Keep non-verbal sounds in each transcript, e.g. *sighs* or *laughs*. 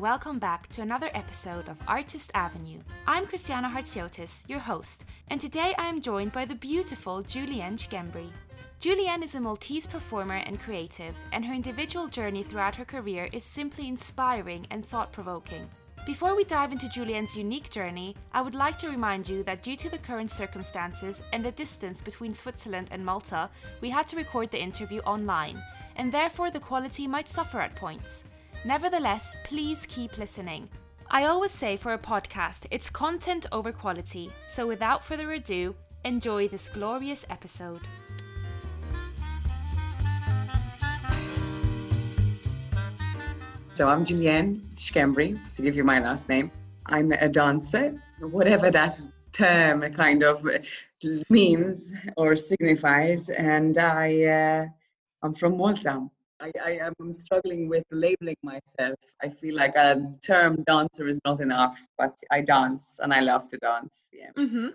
welcome back to another episode of Artist Avenue. I'm Christiana Hartsiotis, your host, and today I am joined by the beautiful Julienne Schembri. Julienne is a Maltese performer and creative, and her individual journey throughout her career is simply inspiring and thought provoking. Before we dive into Julienne's unique journey, I would like to remind you that due to the current circumstances and the distance between Switzerland and Malta, we had to record the interview online, and therefore the quality might suffer at points. Nevertheless, please keep listening. I always say for a podcast, it's content over quality, so without further ado, enjoy this glorious episode. So I'm Julienne Schembri, to give you my last name. I'm a dancer, whatever that term kind of means or signifies, and I uh, I'm from Malta. I, I am struggling with labeling myself. I feel like a term dancer is not enough, but I dance and I love to dance. Yeah. Mm-hmm.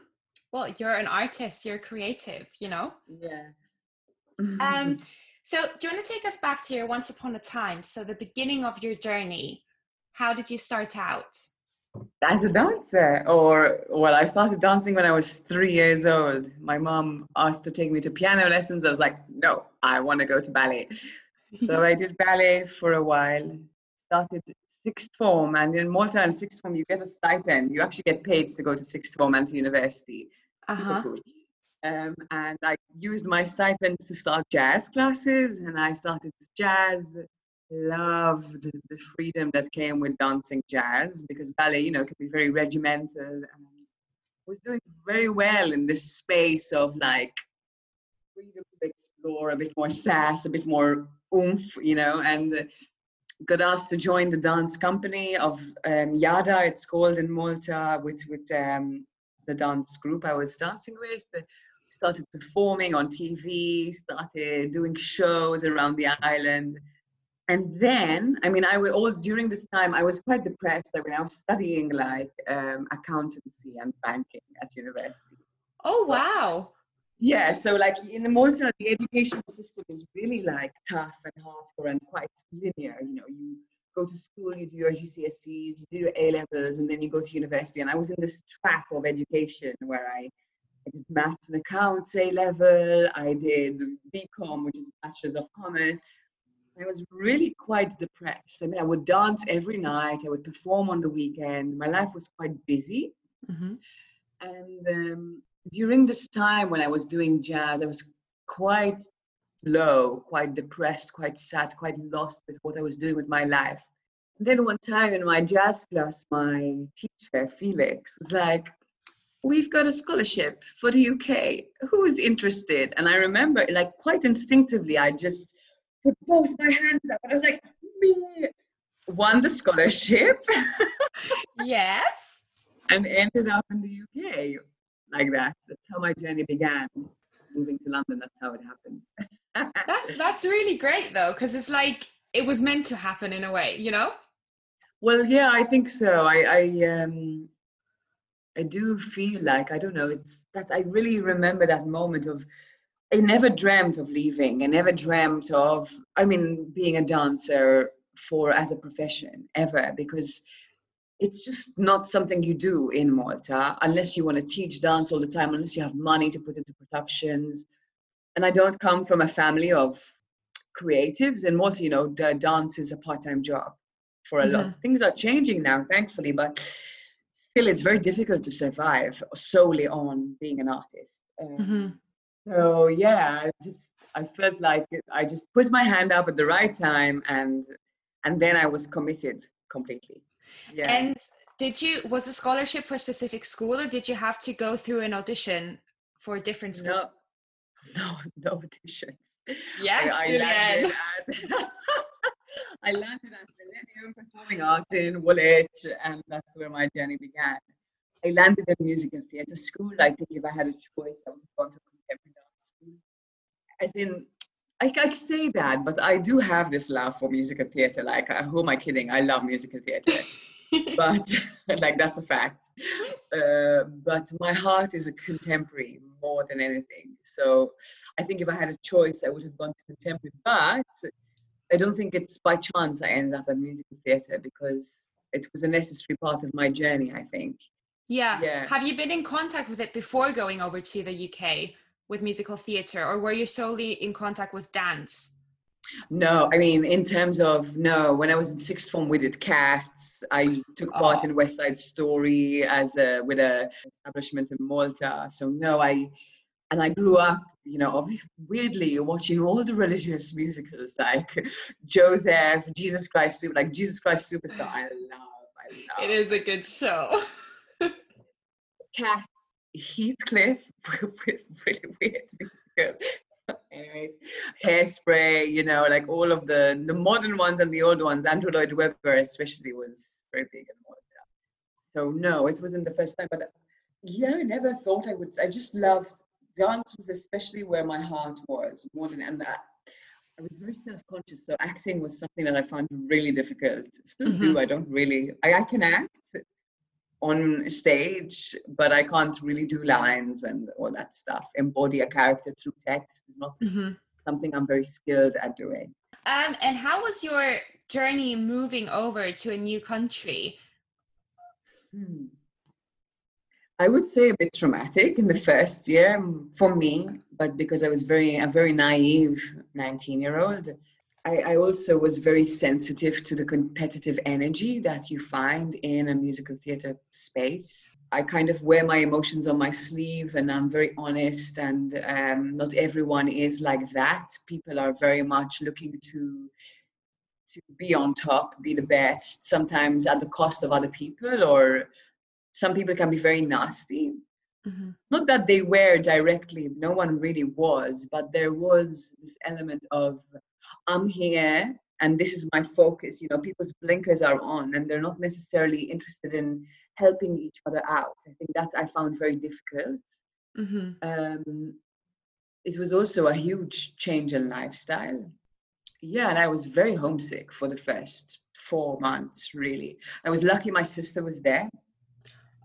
Well, you're an artist. You're creative. You know. Yeah. um. *laughs* So, do you want to take us back to your once upon a time? So, the beginning of your journey. How did you start out? As a dancer, or well, I started dancing when I was three years old. My mom asked to take me to piano lessons. I was like, no, I want to go to ballet so I did ballet for a while. Started sixth form, and in Malta and sixth form, you get a stipend. You actually get paid to go to sixth form and to university. Uh-huh. Cool. Um, and I used my stipend to start jazz classes, and I started jazz. Loved the freedom that came with dancing jazz because ballet, you know, can be very regimental. And was doing very well in this space of like freedom to explore, a bit more sass, a bit more oomph, you know, and got asked to join the dance company of um, Yada, it's called in Malta, with with um, the dance group I was dancing with. Started performing on TV, started doing shows around the island. And then, I mean, I was all during this time, I was quite depressed. I mean, I was studying like um, accountancy and banking at university. Oh, wow yeah so like in malta the education system is really like tough and hardcore and quite linear you know you go to school you do your gcse's you do your a levels and then you go to university and i was in this trap of education where i, I did maths and accounts a level i did bcom which is bachelor's of commerce I was really quite depressed. I mean, I would dance every night. I would perform on the weekend. My life was quite busy, mm-hmm. and um, during this time when I was doing jazz, I was quite low, quite depressed, quite sad, quite lost with what I was doing with my life. And then one time in my jazz class, my teacher, Felix, was like, We've got a scholarship for the UK. Who is interested? And I remember, like, quite instinctively, I just put both my hands up and I was like, Me won the scholarship. *laughs* yes. and ended up in the UK like that. That's how my journey began. Moving to London, that's how it happened. *laughs* that's that's really great though, because it's like it was meant to happen in a way, you know. Well, yeah, I think so. I, I um, I do feel like I don't know. It's that I really remember that moment of I never dreamt of leaving. I never dreamt of. I mean, being a dancer for as a profession ever because it's just not something you do in Malta unless you want to teach dance all the time, unless you have money to put into productions. And I don't come from a family of creatives. In Malta, you know, the dance is a part-time job for a mm-hmm. lot. Things are changing now, thankfully, but still it's very difficult to survive solely on being an artist. Um, mm-hmm. So yeah, I just I felt like I just put my hand up at the right time and and then I was committed completely. Yeah. And did you was a scholarship for a specific school or did you have to go through an audition for a different school? No, *laughs* no, no auditions. Yes, I, I Julienne. Landed at, *laughs* I landed at Millennium Performing Arts in Woolwich, and that's where my journey began. I landed at music and theatre school. I think if I had a choice, I would have gone to contemporary dance school. As in, I, I say that, but I do have this love for musical theatre. Like, uh, who am I kidding? I love musical theatre. *laughs* but *laughs* like that's a fact. Uh, but my heart is a contemporary more than anything. So I think if I had a choice, I would have gone to contemporary. But I don't think it's by chance I ended up at musical theatre because it was a necessary part of my journey, I think. Yeah. Yeah. Have you been in contact with it before going over to the UK with musical theatre, or were you solely in contact with dance? No, I mean, in terms of no, when I was in sixth form, we did cats. I took oh. part Oh. in West Side Story as a with a establishment in Malta. So no, I and I grew up, you know, weirdly watching all the religious musicals like Joseph, Jesus Christ, Super- like Jesus Christ Superstar. I love, I love. It is a good show. *laughs* Cats, Heathcliff, really weird musical. Anyways, Hairspray, you know, like all of the the modern ones and the old ones. Andrew Lloyd Webber, especially, was very big in that. So no, it wasn't the first time, but yeah, I never thought I would. I just loved dance was especially where my heart was more than and that. I was very self-conscious, so acting was something that I found really difficult. Still do. Mm-hmm. I don't really. I, I can act on stage, but I can't really do lines and all that stuff. Embody a character through text is not hmm something I'm very skilled at doing. Um, and how was your journey moving over to a new country? Hmm. I would say a bit traumatic in the first year mm, for me, but because I was very a very naive 19 year old. I, I also was very sensitive to the competitive energy that you find in a musical theater space. I kind of wear my emotions on my sleeve and I'm very honest, and um, not everyone is like that. People are very much looking to to be on top, be the best, sometimes at the cost of other people, or some people can be very nasty. hmm Not that they were directly, no one really was, but there was this element of, I'm here and this is my focus. You know, people's blinkers are on and they're not necessarily interested in helping each other out. I think that I found very difficult. hmm Um, it was also a huge change in lifestyle. Yeah, and I was very homesick for the first four months, really. I was lucky my sister was there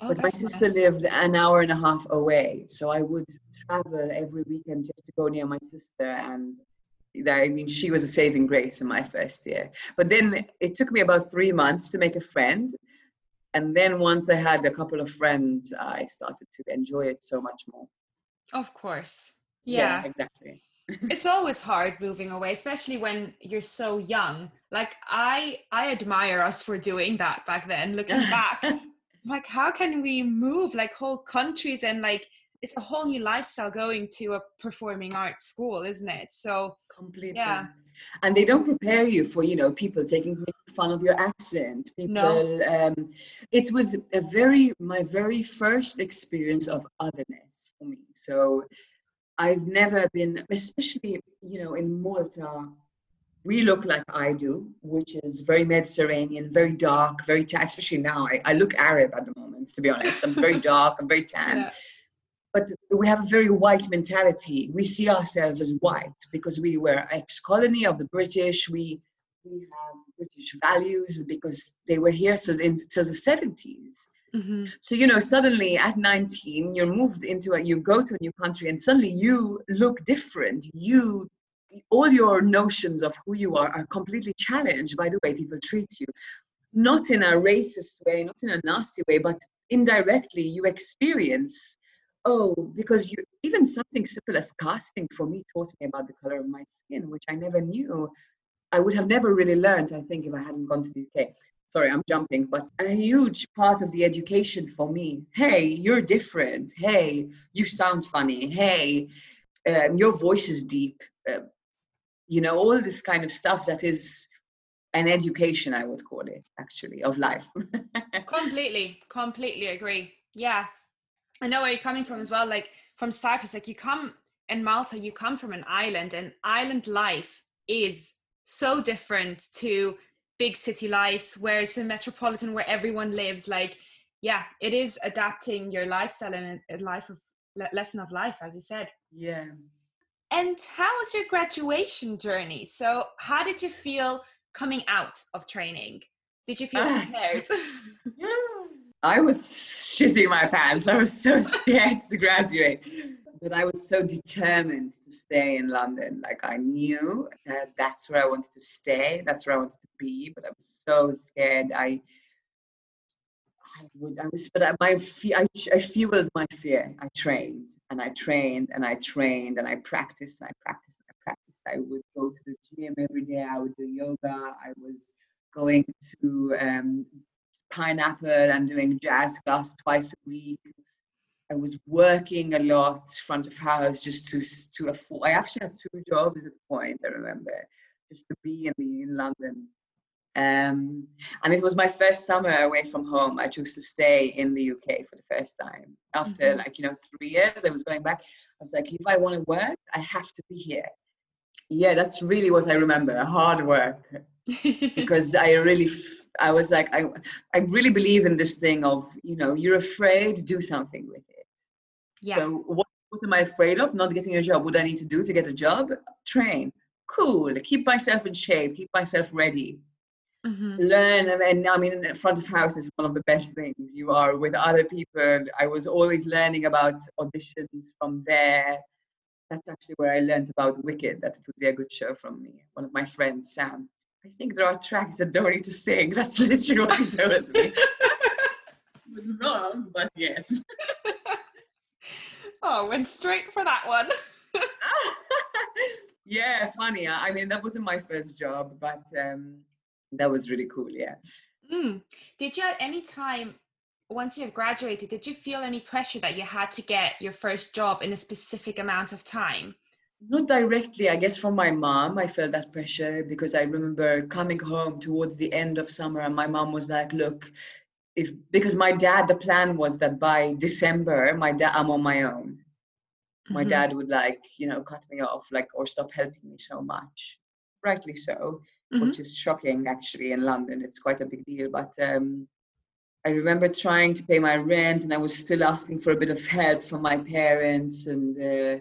Oh, but my sister nice. lived an hour and a half away so i would travel every weekend just to go near my sister and i mean she was a saving grace in my first year but then it took me about three months to make a friend and then once i had a couple of friends i started to enjoy it so much more Of course. Yeah. exactly *laughs* it's always hard moving away, especially when you're so young. Like I I admire us for doing that back then, looking *laughs* back. like how can we move like whole countries and like it's a whole new lifestyle going to a performing arts school, isn't it? So completely Yeah. and they don't prepare you for you know people taking fun of your accent people um it was a very my very first experience of otherness for me so i've never been especially you know in malta we look like I do, which is very Mediterranean, very dark, very tan. Especially now, I, I look Arab at the moment. To be honest, I'm very *laughs* dark, I'm very tan yeah. But we have a very white mentality. We see ourselves as white because we were ex-colony of the British. We we have British values because they were here till until the 70s. Mhm. So you know, suddenly at 19, you're moved into a you go to a new country, and suddenly you look different. You all your notions of who you are are completely challenged by the way people treat you. Not in a racist way, not in a nasty way, but indirectly you experience oh because you even something simple as casting for me taught me about the color of my skin which i never knew. I would have never really learned i think if i hadn't gone to the uk sorry i'm jumping but a huge part of the education for me hey you're different. Hey you sound funny. Hey um, your voice is deep. Uh, you know all this kind of stuff that is an education i would call it actually of life. *laughs* Completely completely agree. Yeah i know where you're coming from as well like from cyprus like you come in malta you come from an island and island life is so different to big city lives where it's a metropolitan where everyone lives like yeah it is adapting your lifestyle and a life of lesson of life as you said. Yeah. And how was your graduation journey? So how did you feel coming out of training? Did you feel *laughs* prepared I was shitting my pants. I was so *laughs* scared to graduate. But I was so determined to stay in London. Like I knew that that's where I wanted to stay. That's where I wanted to be. But I was so scared. I I would, I was, but I, my, I, I fueled my fear. I trained and I trained and I trained and I practiced and I practiced and I practiced. I would go to the gym every day. I would do yoga. I was going to um, Pineapple and doing jazz class twice a week. I was working a lot front of house just to to afford. I actually had two jobs at the point. I remember just to be in the in London. Um, and it was my first summer away from home. I chose to stay in the UK for the first time. After mm-hmm. like, you know, three years, I was going back. I was like, if I want to work, I have to be here. Yeah, that's really what I remember hard work. *laughs* because I really, I was like, I, I really believe in this thing of, you know, you're afraid, do something with it. Yeah. So what, what am I afraid of? Not getting a job. What I need to do to get a job? Train. Cool. Keep myself in shape. Keep myself ready mm-hmm. learn and, and i mean front of house is one of the best things you are with other people i was always learning about auditions from there that's actually where i learned about wicked that it would be a good show from me one of my friends sam i think there are tracks that don't need to sing. *laughs* That's literally what he told me. *laughs* It was wrong but yes. *laughs* Oh went straight for that one. Yeah funny. I mean that wasn't my first job but um that was really cool yeah. Mm. did you at any time once you have graduated did you feel any pressure that you had to get your first job in a specific amount of time not directly i guess from my mom i felt that pressure because i remember coming home towards the end of summer and my mom was like look if because my dad the plan was that by december my dad i'm on my own my mm-hmm. dad would like you know cut me off like or stop helping me so much rightly so mm-hmm. which is shocking actually in London. It's quite a big deal. But um, I remember trying to pay my rent and I was still asking for a bit of help from my parents. And uh,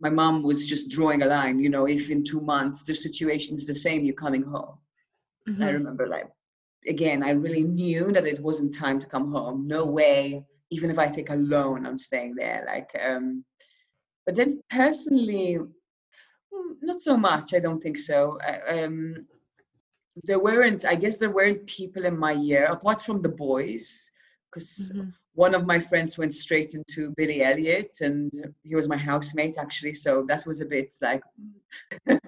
my mom was just drawing a line, you know, if in two months the situation is the same, you're coming home. Mm-hmm. I remember like, again, I really knew that it wasn't time to come home. No way. Even if I take a loan, I'm staying there. Like, um, but then personally, mm, not so much. I don't think so. Um, there weren't i guess there weren't people in my year apart from the boys because mm-hmm. one of my friends went straight into billy elliot and he was my housemate actually so that was a bit like *laughs* but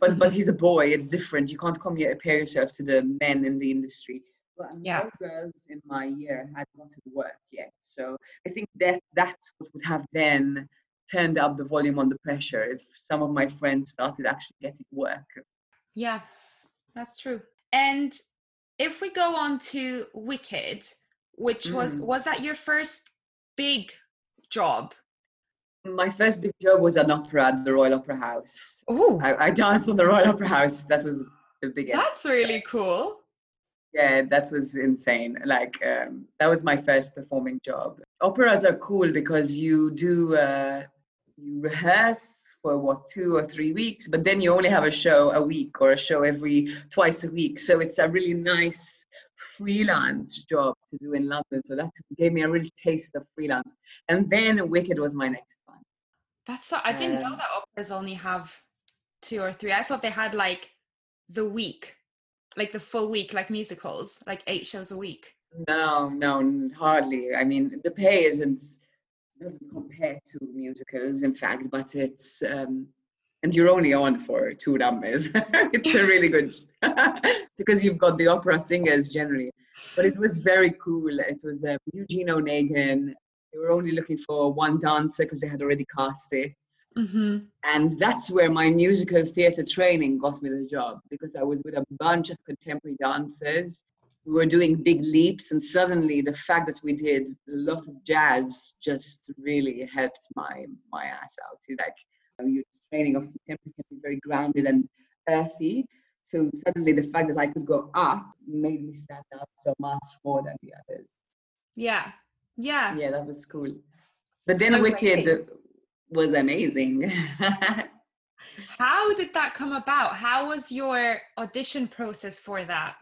but mm-hmm. he's a boy it's different you can't come here compare yourself to the men in the industry but yeah. no girls in my year had gotten work yet so i think that that's what would have then turned up the volume on the pressure if some of my friends started actually getting work yeah that's true. And if we go on to Wicked, which mm. was was that your first big job? My first big job was an opera at the Royal Opera House. Oh, I, I, danced on the Royal Opera House. That was the biggest. That's really cool. Yeah, that was insane. Like um, that was my first performing job. Operas are cool because you do uh, you rehearse for what two or three weeks but then you only have a show a week or a show every twice a week so it's a really nice freelance job to do in london so that gave me a real taste of freelance. And then wicked was my next one. That's so i didn't know that operas only have two or three. I thought they had like the week like the full week like musicals like eight shows a week. No no hardly. I mean the pay isn't doesn't compare to musicals, in fact, but it's um, and you're only on for two numbers. *laughs* it's a really good *laughs* because you've got the opera singers generally. But it was very cool. It was uh, Eugene Onegin. They were only looking for one dancer because they had already cast it. Mm-hmm. And that's where my musical theatre training got me the job because I was with a bunch of contemporary dancers we were doing big leaps and suddenly the fact that we did a lot of jazz just really helped my my ass out like your training of contemporary can be very grounded and earthy. So suddenly the fact that i could go up made me stand out so much more than the others. Yeah. Yeah. Yeah that was cool. But then so wicked amazing. was amazing. *laughs* How did that come about? How was your audition process for that?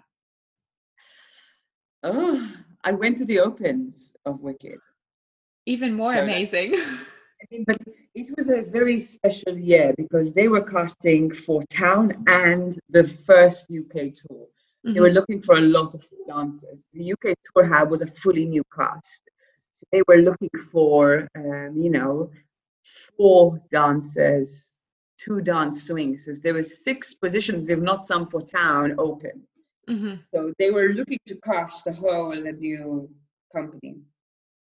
Oh, I went to the opens of Wicked. Even more so amazing. *laughs* but it was a very special year because they were casting for Town and the first UK tour. Mm-hmm. They were looking for a lot of dancers. The UK tour had was a fully new cast. So they were looking for, um, you know, four dancers, two dance swings. So there were six positions, if not some for town, open. Mm-hmm. So they were looking to cast a whole new company.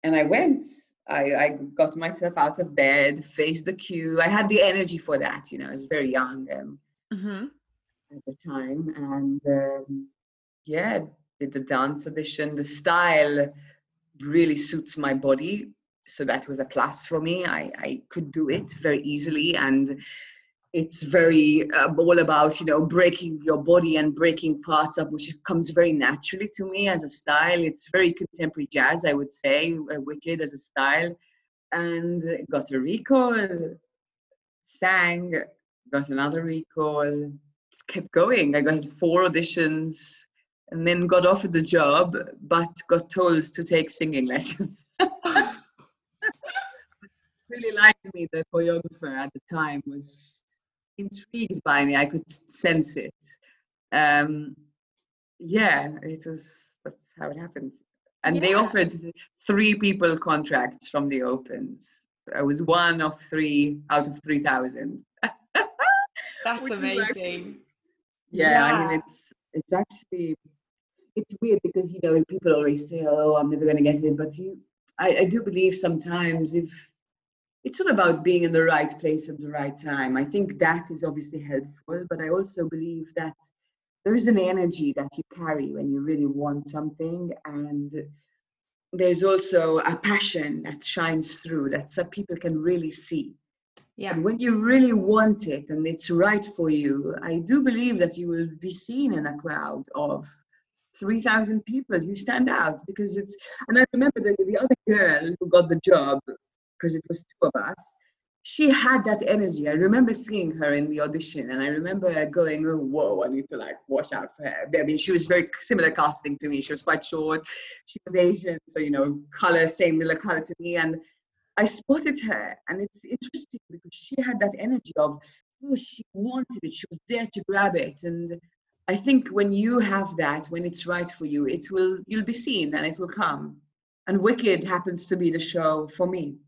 And I went. I, I got myself out of bed, faced the queue. I had the energy for that, you know, I was very young um, mm-hmm. at the time. And um, yeah, did the dance audition. The style really suits my body. So that was a plus for me. I, I could do it very easily. And it's very uh, all about you know breaking your body and breaking parts up which comes very naturally to me as a style. It's very contemporary jazz i would say uh, wicked as a style. And got a recall sang got another recall kept going. I got four auditions and then got offered the job but got told to take singing lessons. *laughs* *laughs* Really liked me. The choreographer at the time was intrigued by me. I could sense it. Um, yeah, it was that's how it happened. And yeah. they offered three people contracts from the opens. I was one of three out of three thousand. *laughs* that's amazing. yeah, yeah, I mean it's it's actually it's weird because you know people always say, "Oh, I'm never going to get it," but you, I, I do believe sometimes if it's not about being in the right place at the right time. I think that is obviously helpful, but I also believe that there is an energy that you carry when you really want something, and there's also a passion that shines through that some people can really see. Yeah. And when you really want it and it's right for you, I do believe that you will be seen in a crowd of 3,000 people. You stand out because it's, and I remember the, the other girl who got the job because it was two of us she had that energy. I remember seeing her in the audition, and I remember going, oh, "Whoa, I need to like watch out for her." I mean, she was very similar casting to me. She was quite short. She was Asian, so you know, color, same little color to me, and I spotted her, and it's interesting because she had that energy of, oh, she wanted it. She was there to grab it, and I think when you have that, when it's right for you, it will you'll be seen and it will come. And Wicked happens to be the show for me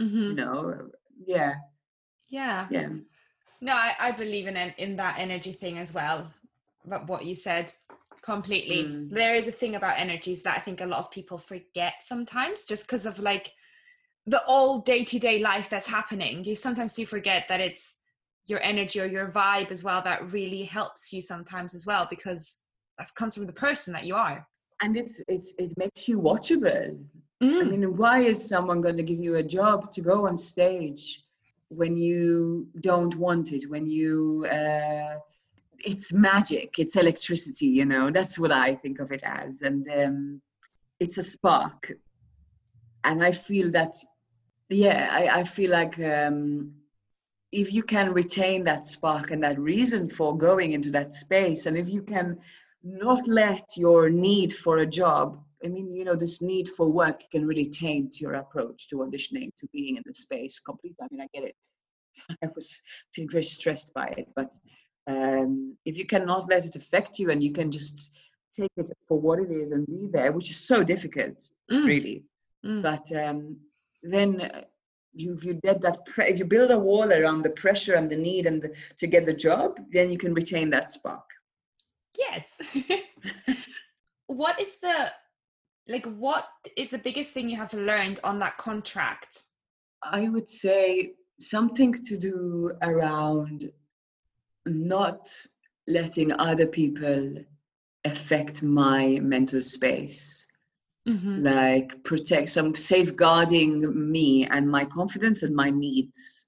mm-hmm. you know yeah. Yeah. Yeah. No I, I believe in in that energy thing as well but what you said completely. Mm. there is a thing about energies that i think a lot of people forget sometimes just because of like the all day-to-day life that's happening. You sometimes do forget that it's your energy or your vibe as well that really helps you sometimes as well because that comes from the person that you are. And it's it's it makes you watchable Mm. I mean, why is someone going to give you a job to go on stage when you don't want it? When you, uh, it's magic, it's electricity, you know, that's what I think of it as. And um, it's a spark. And I feel that, yeah, I, I feel like um, if you can retain that spark and that reason for going into that space, and if you can not let your need for a job I mean, you know, this need for work can really taint your approach to auditioning, to being in the space completely. I mean, I get it. *laughs* I was feeling very stressed by it, but um, if you cannot let it affect you and you can just take it for what it is and be there, which is so difficult, mm. really. Mm. But um, then uh, you, if you get that, pre- if you build a wall around the pressure and the need and the, to get the job, then you can retain that spark. Yes. *laughs* what is the like what is the biggest thing you have learned on that contract? I would say something to do around not letting other people affect my mental space. Mm-hmm. like protect some safeguarding me and my confidence and my needs.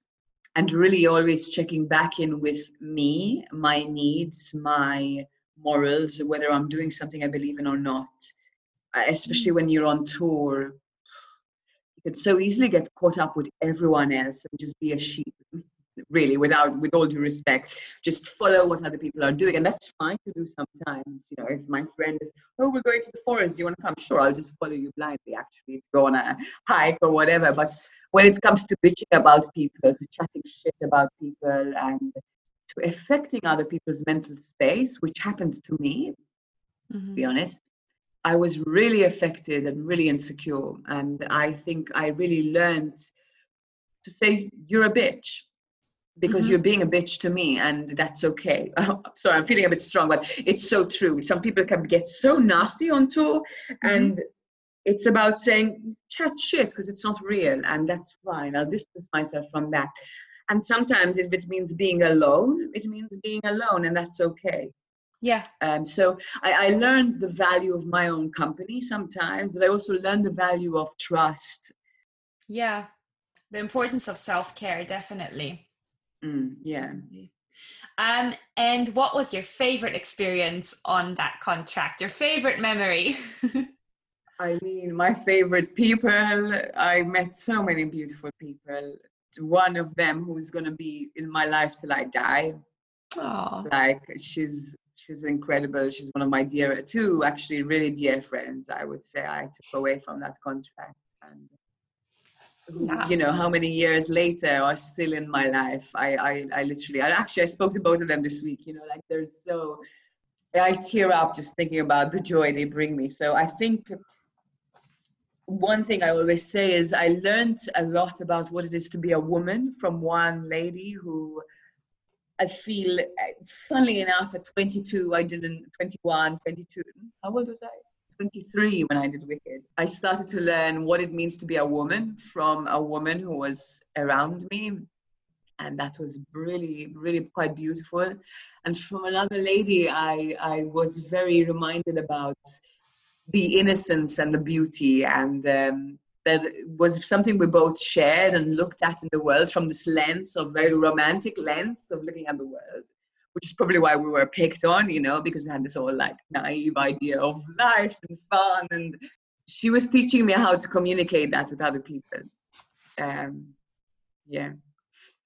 And really always checking back in with me my needs my morals whether i'm doing something i believe in or not especially when you're on tour. You can so easily get caught up with everyone else and just be a sheep really without with all due respect. Just follow what other people are doing and that's fine to do sometimes you know. If my friend is oh we're going to the forest do you want to come? Sure i'll just follow you blindly actually to go on a hike or whatever. But when it comes to bitching about people to chatting shit about people and to affecting other people's mental space which happened to me mm-hmm. to be honest. I was really affected and really insecure. And I think I really learned to say, You're a bitch because mm-hmm. you're being a bitch to me and that's okay *laughs* sorry i'm feeling a bit strong but it's so true some people can get so nasty on tour mm-hmm. and it's about saying chat shit because it's not real and that's fine i'll distance myself from that and sometimes if it means being alone it means being alone and that's okay yeah. Um, so I, I learned the value of my own company sometimes but i also learned the value of trust. Yeah. The importance of self-care definitely. Mm, yeah. Um, and what was your favorite experience on that contract? Your favorite memory? *laughs* I mean, my favorite people, I met so many beautiful people. One of them who's going to be in my life till I die. Aww. Like, she's she's incredible. She's one of my dear, two actually really dear friends, I would say, I took away from that contract. And you know how many years later are still in my life i i, I literally I, actually i spoke to both of them this week you know like they're so i tear up just thinking about the joy they bring me so i think one thing I always say is I learned a lot about what it is to be a woman from one lady who I feel, funnily enough, at 22, I didn't, 21, 22, how old was I? 23 when I did Wicked. I started to learn what it means to be a woman from a woman who was around me. And that was really, really quite beautiful. And from another lady, I, I was very reminded about the innocence and the beauty and um, that was something we both shared and looked at in the world from this lens of very romantic lens of looking at the world which is probably why we were picked on you know because we had this all like naive idea of life and fun. And she was teaching me how to communicate that with other people. Um, yeah.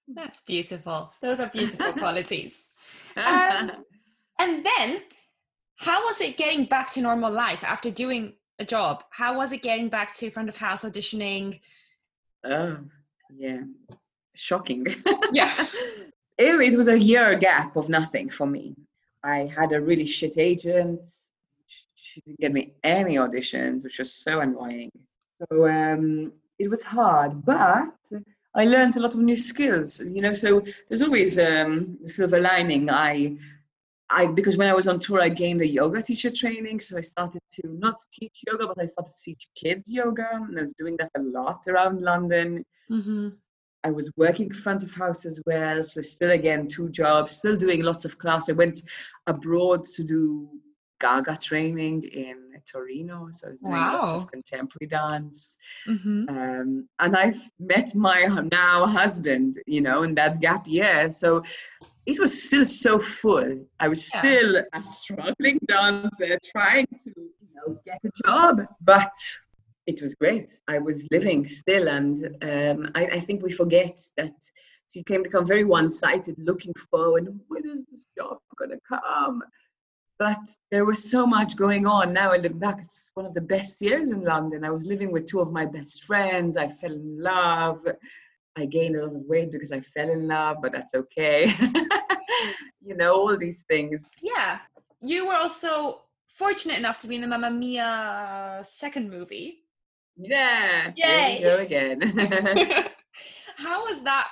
That's beautiful. Those are beautiful *laughs* qualities. *laughs* Um, and then how was it getting back to normal life after doing a job? How was it getting back to front of house auditioning? Oh, yeah, shocking. *laughs* Yeah. *laughs* it was a year gap of nothing for me. I had a really shit agent. She didn't get me any auditions, which was so annoying. So um, it was hard, but I learned a lot of new skills. You know, so there's always um, the silver lining. I I because when I was on tour, I gained a yoga teacher training. So I started to not teach yoga, but I started to teach kids yoga, and I was doing that a lot around London. Mm-hmm. I was working front of house as well, so still again two jobs, still doing lots of class. I went abroad to do Gaga training in Torino, so I was doing wow. lots of contemporary dance. Mm-hmm. Um, and I've met my now husband, you know, in that gap year. So it was still so full. I was yeah. still a struggling dancer trying to, you know, get a job, but it was great. I was living still, and um, I, I, think we forget that so you can become very one-sided, looking forward. When is this job going to come? But there was so much going on. Now I look back; it's one of the best years in London. I was living with two of my best friends. I fell in love. I gained a lot of weight because I fell in love, but that's okay. *laughs* you know, all these things. Yeah. You were also fortunate enough to be in the Mamma Mia second movie. Yeah. Yay. go again. *laughs* *laughs* How was that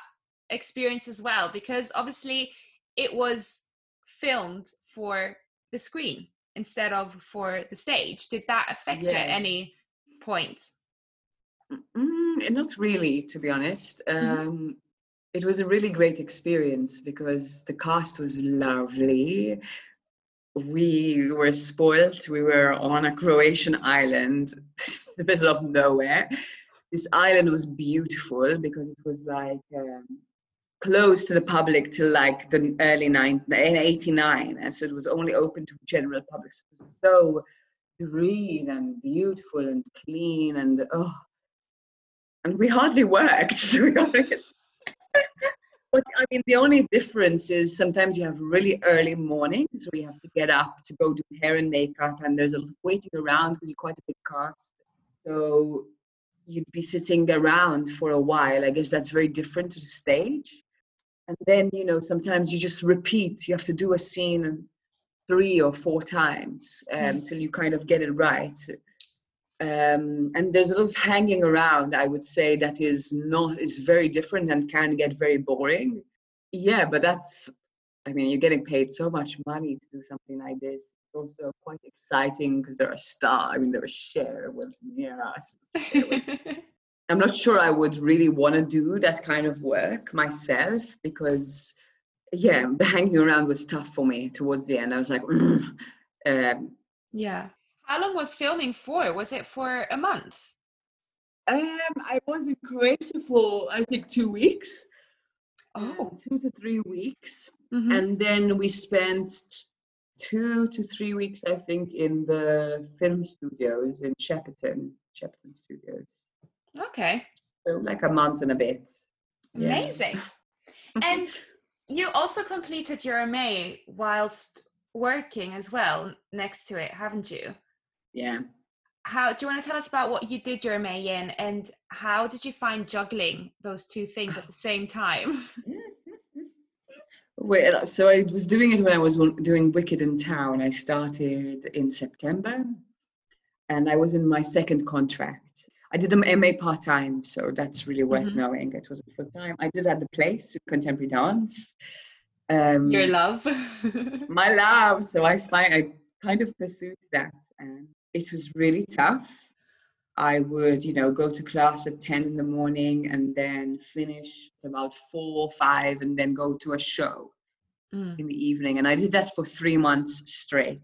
experience as well? Because obviously it was filmed for the screen instead of for the stage. Did that affect yes. you at any point? Mm, not really, to be honest. Mm-hmm. Um, it was a really great experience because the cast was lovely. We were spoiled. We were on a Croatian island, in *laughs* the middle of nowhere. This island was beautiful because it was like um, closed to the public till like the early 90s, in 89. And so it was only open to general public. So it was so green and beautiful and clean and oh, and we hardly worked. *laughs* To be honest. but I mean, the only difference is sometimes you have really early mornings, so you have to get up to go do hair and makeup, and there's a lot of waiting around because you're quite a big cast. So you'd be sitting around for a while. I guess that's very different to the stage. And then, you know, sometimes you just repeat. You have to do a scene three or four times um, you kind of get it right. Um, and there's a lot of hanging around. I would say that is not is very different and can get very boring. Yeah, but that's. I mean, you're getting paid so much money to do something like this. It's also quite exciting because there are stars. I mean, there was Cher was near us. I'm not sure I would really want to do that kind of work myself because yeah, the hanging around was tough for me towards the end. I was like, mm. um, yeah. How long was filming for? Was it for a month? Um, I was in Croatia for I think two weeks. Oh, um, two to three weeks, mm-hmm. and then we spent two to three weeks, I think, in the film studios in Shepperton, Shepperton Studios. Okay. So like a month and a bit. Amazing. *laughs* and you also completed your MA whilst working as well next to it, haven't you? Yeah. How do you want to tell us about what you did your MA in and how did you find juggling those two things at the same time? *laughs* well, so I was doing it when I was doing Wicked in Town. I started in September and I was in my second contract. I did the MA part time, so that's really worth mm-hmm. knowing. It was full time. I did at the place contemporary dance. Um, Your love, *laughs* my love. So I find I kind of pursued that, and it was really tough. I would, you know, go to class at ten in the morning and then finish at about four or five, and then go to a show mm. in the evening. And I did that for three months straight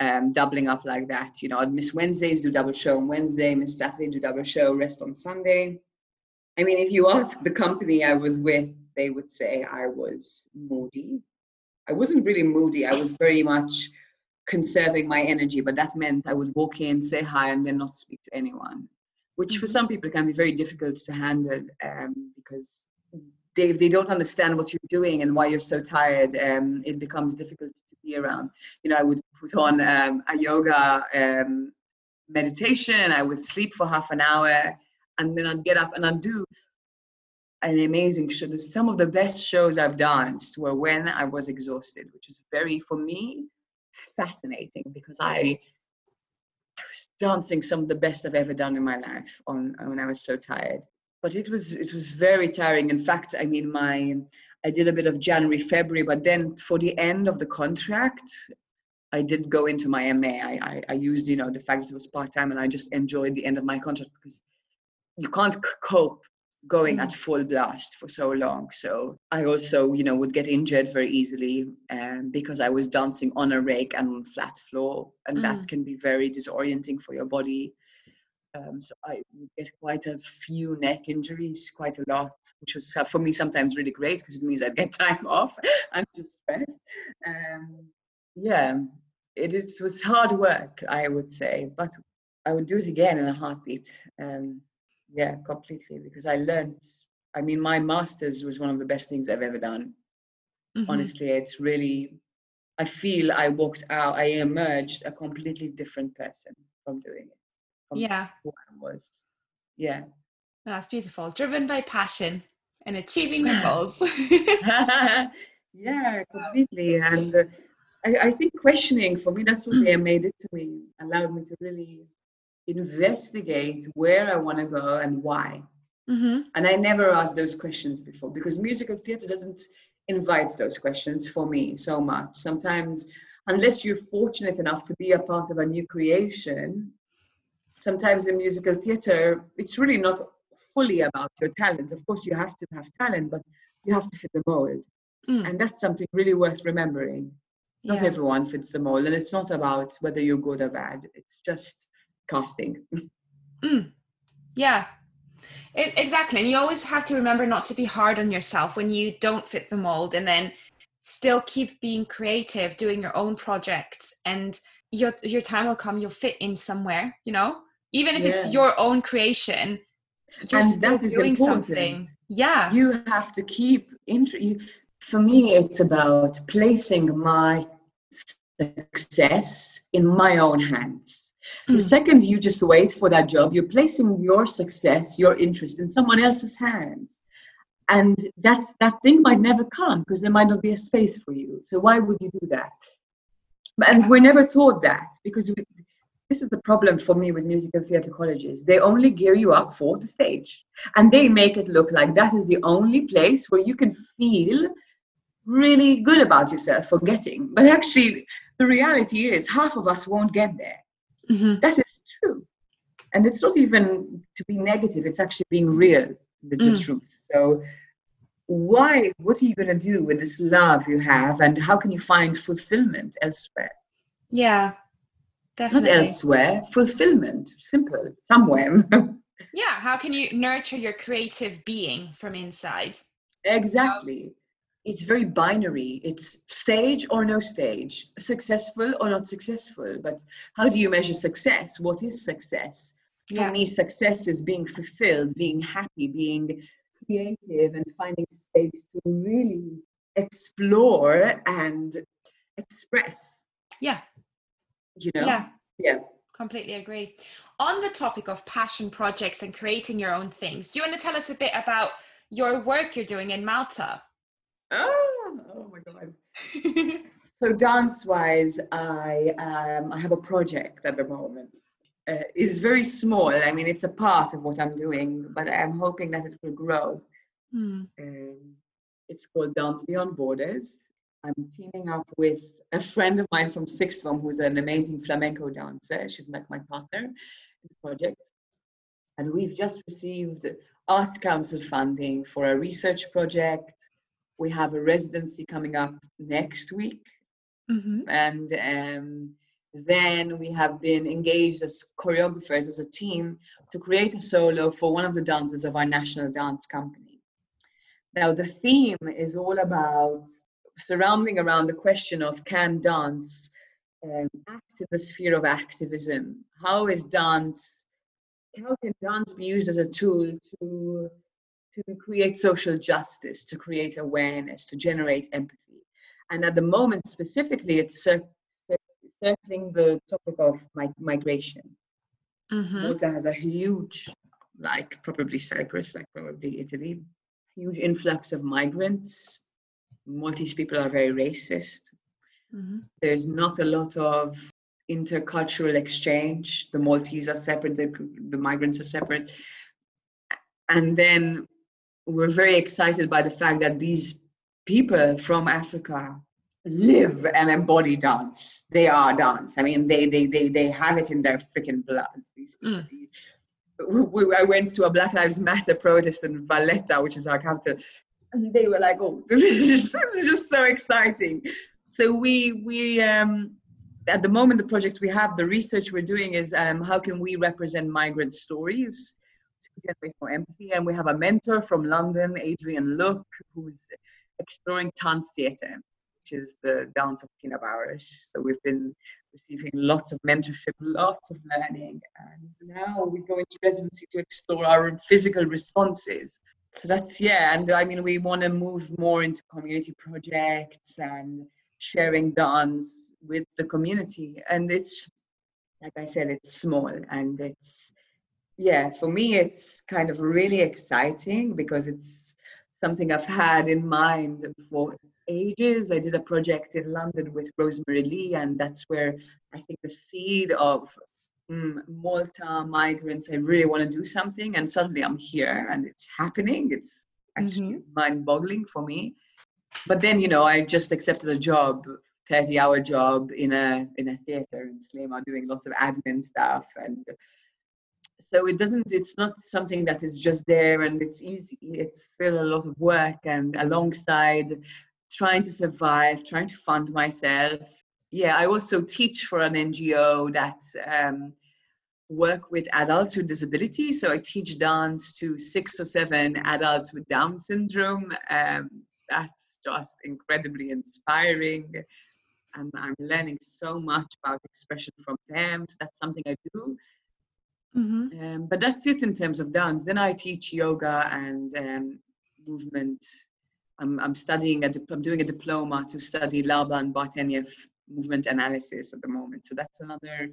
um, doubling up like that. You know, I'd miss Wednesdays, do double show on Wednesday, miss Saturday, do double show, rest on Sunday. I mean, if you ask the company I was with, they would say I was moody. I wasn't really moody. I was very much conserving my energy, but that meant I would walk in, say hi, and then not speak to anyone, which for mm-hmm. some people can be very difficult to handle um, because they, if they don't understand what you're doing and why you're so tired, um, it becomes difficult to be around. You know, I would put on um, a yoga um, meditation, I would sleep for half an hour, and then I'd get up and I'd do an amazing show. Some of the best shows I've danced were when I was exhausted, which is very, for me, fascinating because I, I was dancing some of the best I've ever done in my life on when I was so tired. But it was it was very tiring. In fact i mean my i did a bit of january february but then for the end of the contract i did go into my ma i i, I used you know the fact that it was part-time and i just enjoyed the end of my contract because you can't cope going at mm. full blast for so long so i also you know would get injured very easily um, because i was dancing on a rake and on flat floor and mm. that can be very disorienting for your body um, so I get quite a few neck injuries, quite a lot, which was for me sometimes really great because it means I get *laughs* time off. I'm just stressed. Um, yeah, it is, it was hard work, I would say, but I would do it again in a heartbeat. Um, yeah, completely, because I learned. I mean, my master's was one of the best things I've ever done. Mm-hmm. Honestly, it's really. I feel I walked out. I emerged a completely different person from doing it yeah was yeah that's beautiful driven by passion and achieving your *laughs* goals *laughs* yeah completely and uh, I, I, think questioning for me that's what they made it to me allowed me to really investigate where i want to go and why mm-hmm. and i never asked those questions before because musical theater doesn't invite those questions for me so much sometimes unless you're fortunate enough to be a part of a new creation sometimes in musical theater, it's really not fully about your talent. Of course, you have to have talent, but you have to fit the mold. Mm. And that's something really worth remembering. Not yeah. everyone fits the mold, and it's not about whether you're good or bad. It's just casting. *laughs* Mm. Yeah, it, exactly. And you always have to remember not to be hard on yourself when you don't fit the mold, and then still keep being creative, doing your own projects, and your your time will come. You'll fit in somewhere. You know even if yeah. it's your own creation you're and still doing important. something yeah you have to keep int- you, for me it's about placing my success in my own hands. The mm. second you just wait for that job you're placing your success your interest in someone else's hands and that that thing might never come because there might not be a space for you so why would you do that and we're never taught that because we, this is the problem for me with musical theatre colleges. They only gear you up for the stage, and they make it look like that is the only place where you can feel really good about yourself for getting. But actually, the reality is half of us won't get there. Mm-hmm. That is true. And it's not even to be negative, it's actually being real with the Mm. truth. So, why, what are you going to do with this love you have, and how can you find fulfillment elsewhere? Yeah, definitely. Not elsewhere, fulfillment, simple, somewhere. *laughs* Yeah, how can you nurture your creative being from inside? exactly. It's very binary. It's stage or no stage, successful or not successful. But how do you measure success? What is success? For Yeah. me, success is being fulfilled, being happy, being creative, and finding space to really explore and express. Yeah. You know? Yeah. Yeah. Completely agree. On the topic of passion projects and creating your own things, do you want to tell us a bit about your work you're doing in Malta? Oh, oh my God. So dance-wise, I um, I have a project at the moment. Uh, it's very small. I mean, it's a part of what I'm doing, but I'm hoping that it will grow. Hmm. Um, it's called Dance Beyond Borders. I'm teaming up with a friend of mine from sixth form who's an amazing flamenco dancer. She's like my partner in the project. And we've just received Arts Council funding for a research project. We have a residency coming up next week Mhm. and um, then we have been engaged as choreographers as a team to create a solo for one of the dancers of our national dance company. Now, the theme is all about surrounding around the question of can dance um, act in the sphere of activism? How is dance? How can dance be used as a tool to to create social justice, to create awareness, to generate empathy? And at the moment, specifically, it's cir- cir- circling the topic of mi- migration. Mhm. Malta has a huge, like probably Cyprus, like probably Italy, huge influx of migrants. Maltese people are very racist. Mhm. There's not a lot of intercultural exchange. The Maltese are separate, the, the migrants are separate. And then we're very excited by the fact that these people from Africa live and embody dance. They are dance. I mean, they they they they have it in their freaking blood. These. Mm. We, we- I went to a Black Lives Matter protest in Valletta, which is our capital, and they were like, "Oh, *laughs* this is just, this is just so exciting." So we we um, at the moment the project we have, the research we're doing is um, how can we represent migrant stories to generate more empathy, and we have a mentor from London, Adrian Look, who's exploring dance theatre, which is the dance of Pina So we've been receiving lots of mentorship, lots of learning, and now we go into residency to explore our physical responses. So that's yeah, and I mean we want to move more into community projects and sharing dance with the community, and it's like I said, it's small and it's yeah for me it's kind of really exciting because it's something I've had in mind for ages. I did a project in London with Rosemary Lee, and that's where I think the seed of mm, Malta migrants. I really want to do something, and suddenly I'm here, and it's happening. It's actually mind-boggling for me. But then, you know, I just accepted a job, 30-hour job in a in a theater in Sliema, doing lots of admin stuff, and so it doesn't it's not something that is just there and it's easy. It's still a lot of work and alongside trying to survive trying to fund myself. Yeah i also teach for an ngo that um, work with adults with disability. So i teach dance to six or seven adults with down syndrome. Um, that's just incredibly inspiring. And i'm learning so much about expression from them. So that's something i do Mhm. um, but that's it in terms of dance. Then I teach yoga and um, movement. I'm, I'm studying, a dip- I'm doing a diploma to study Laban Bartenieff movement analysis at the moment. So that's another,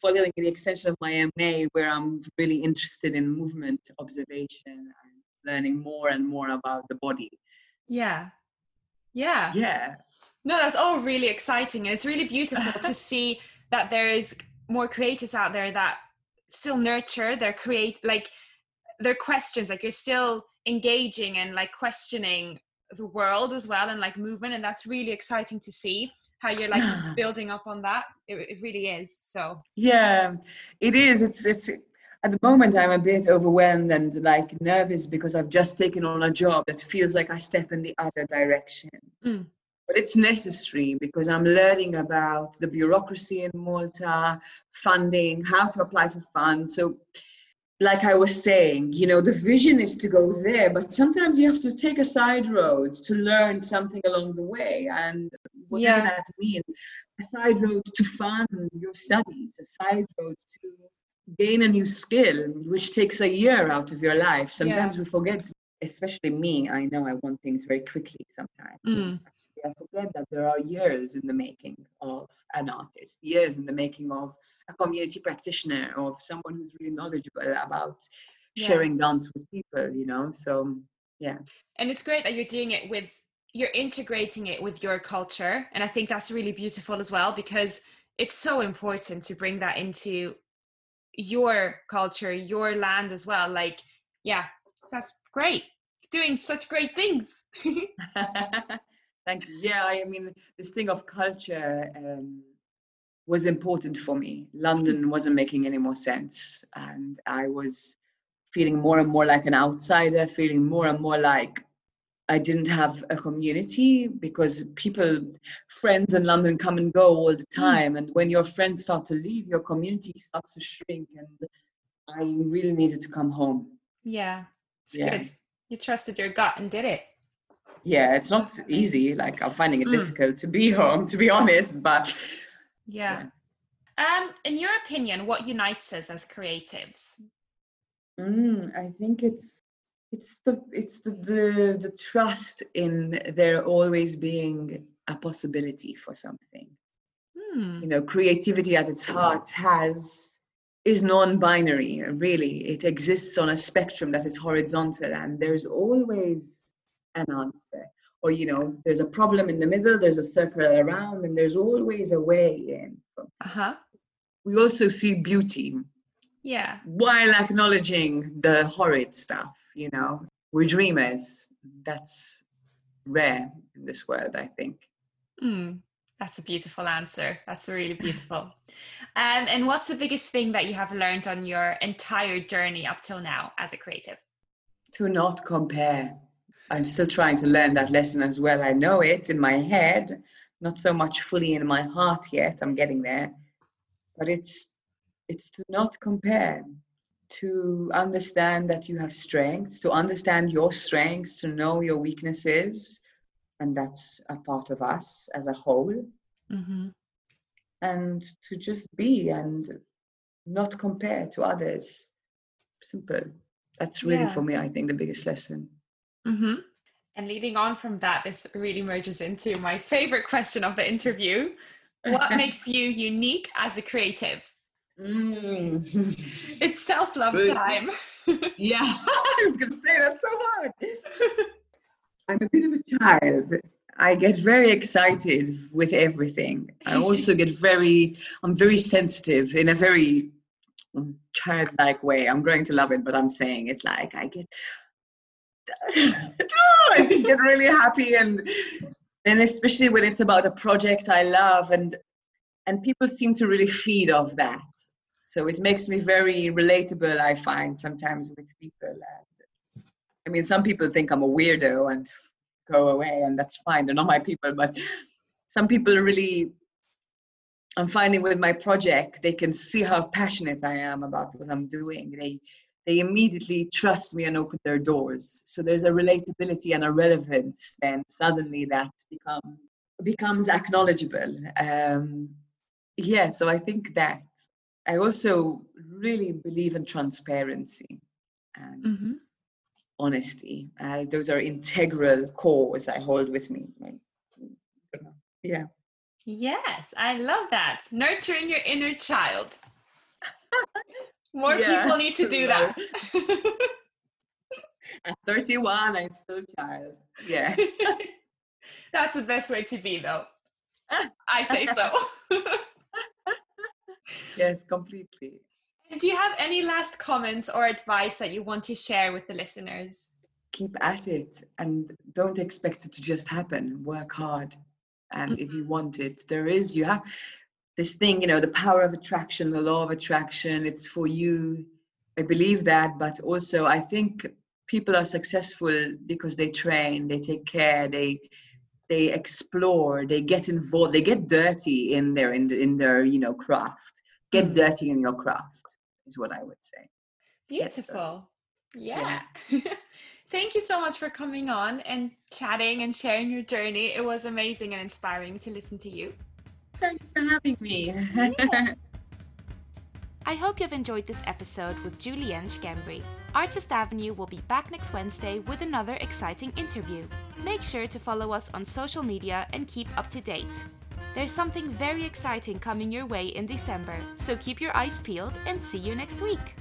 following the extension of my MA, where I'm really interested in movement observation and learning more and more about the body. Yeah. Yeah. Yeah. no, that's all really exciting. And it's really beautiful *laughs* to see that there is more creatives out there that still nurture their create like their questions, like you're still engaging and like questioning the world as well and like movement. And that's really exciting to see how you're like just *sighs* building up on that. It, it really is. So yeah, it is. It's it's at the moment i'm a bit overwhelmed and like nervous because i've just taken on a job that feels like i step in the other direction mm. But it's necessary because i'm learning about the bureaucracy in malta funding how to apply for funds so like i was saying you know the vision is to go there but sometimes you have to take a side road to learn something along the way and whatever yeah. that means a side road to fund your studies a side road to gain a new skill, which takes a year out of your life. Sometimes yeah. we forget, especially me, I know I want things very quickly sometimes. Mm. I forget that there are years in the making of an artist, years in the making of a community practitioner, of someone who's really knowledgeable about yeah. sharing dance with people, you know? So, yeah. And it's great that you're doing it with, you're integrating it with your culture. And I think that's really beautiful as well because it's so important to bring that into your culture, your land as well. Like, yeah, that's great. Doing such great things. *laughs* Thank you. Yeah, I mean, this thing of culture um, was important for me. London wasn't making any more sense. And I was feeling more and more like an outsider, feeling more and more like I didn't have a community because people, friends in London come and go all the hmm. time. And when your friends start to leave, your community starts to shrink. And I really needed to come home. Yeah, it's yeah. good. You trusted your gut and did it. Yeah, it's not easy. Like I'm finding it mm. difficult to be home, to be honest. But yeah. yeah. Um, in your opinion, what unites us as creatives? Mm, I think it's it's the it's the, the the trust in there always being a possibility for something hmm. you know creativity at its heart has is non-binary really it exists on a spectrum that is horizontal and there's always an answer. Or you know there's a problem in the middle there's a circle around and there's always a way in uh-huh. We also see beauty yeah. while acknowledging the horrid stuff you know. We're dreamers. That's rare in this world i think. Mm, that's a beautiful answer. That's really beautiful. Um, and what's the biggest thing that you have learned on your entire journey up till now as a creative? To not compare i'm still trying to learn that lesson as well. I know it in my head not so much fully in my heart yet i'm getting there. But it's it's to not compare to understand that you have strengths to understand your strengths to know your weaknesses and that's a part of us as a whole. Mm-hmm. and to just be and not compare to others. Simple. That's really yeah. for me i think the biggest lesson mm-hmm. and leading on from that this really merges into my favorite question of the interview what makes you unique as a creative Mm. *laughs* it's self love time. *laughs* yeah, *laughs* I was going to say that's so hard. I'm a bit of a child. I get very excited with everything. I also get very, I'm very sensitive in a very childlike way. I'm going to love it, but I'm saying it like I get, *laughs* I just get really happy and and especially when it's about a project I love and and people seem to really feed off that so it makes me very relatable, I find, sometimes with people. And I mean, some people think I'm a weirdo and go away, and that's fine. They're not my people. But some people really, I'm finding with my project, they can see how passionate I am about what I'm doing. They they immediately trust me and open their doors. So there's a relatability and a relevance then suddenly that becomes becomes acknowledgeable. Um, yeah, so I think that I also really believe in transparency and mm-hmm. honesty. Uh, those are integral cores I hold with me. Yeah. Yes, I love that. Nurturing your inner child. *laughs* More yeah, people need to do that. *laughs* At 31, I'm still a child. Yeah. *laughs* That's the best way to be, though. *laughs* I say so. yes, completely. Do you have any last comments or advice that you want to share with the listeners? Keep at it and don't expect it to just happen. Work hard. And mm-hmm. if you mm-hmm. want it, there is, you have this thing, you know, the power of attraction, the law of attraction, it's for you. I believe that, but also I think people are successful because they train, they take care, they they explore, they get involved, they get dirty in their in, the, in their you know craft. Get mm. dirty in your craft is what I would say. Beautiful. Yeah. yeah. *laughs* Thank you so much for coming on and chatting and sharing your journey. It was amazing and inspiring to listen to you. Thanks for having me. *laughs* I hope you've enjoyed this episode with Julienne Schembri. Artist Avenue will be back next Wednesday with another exciting interview. Make sure to follow us on social media and keep up to date. There's something very exciting coming your way in December, so keep your eyes peeled and see you next week.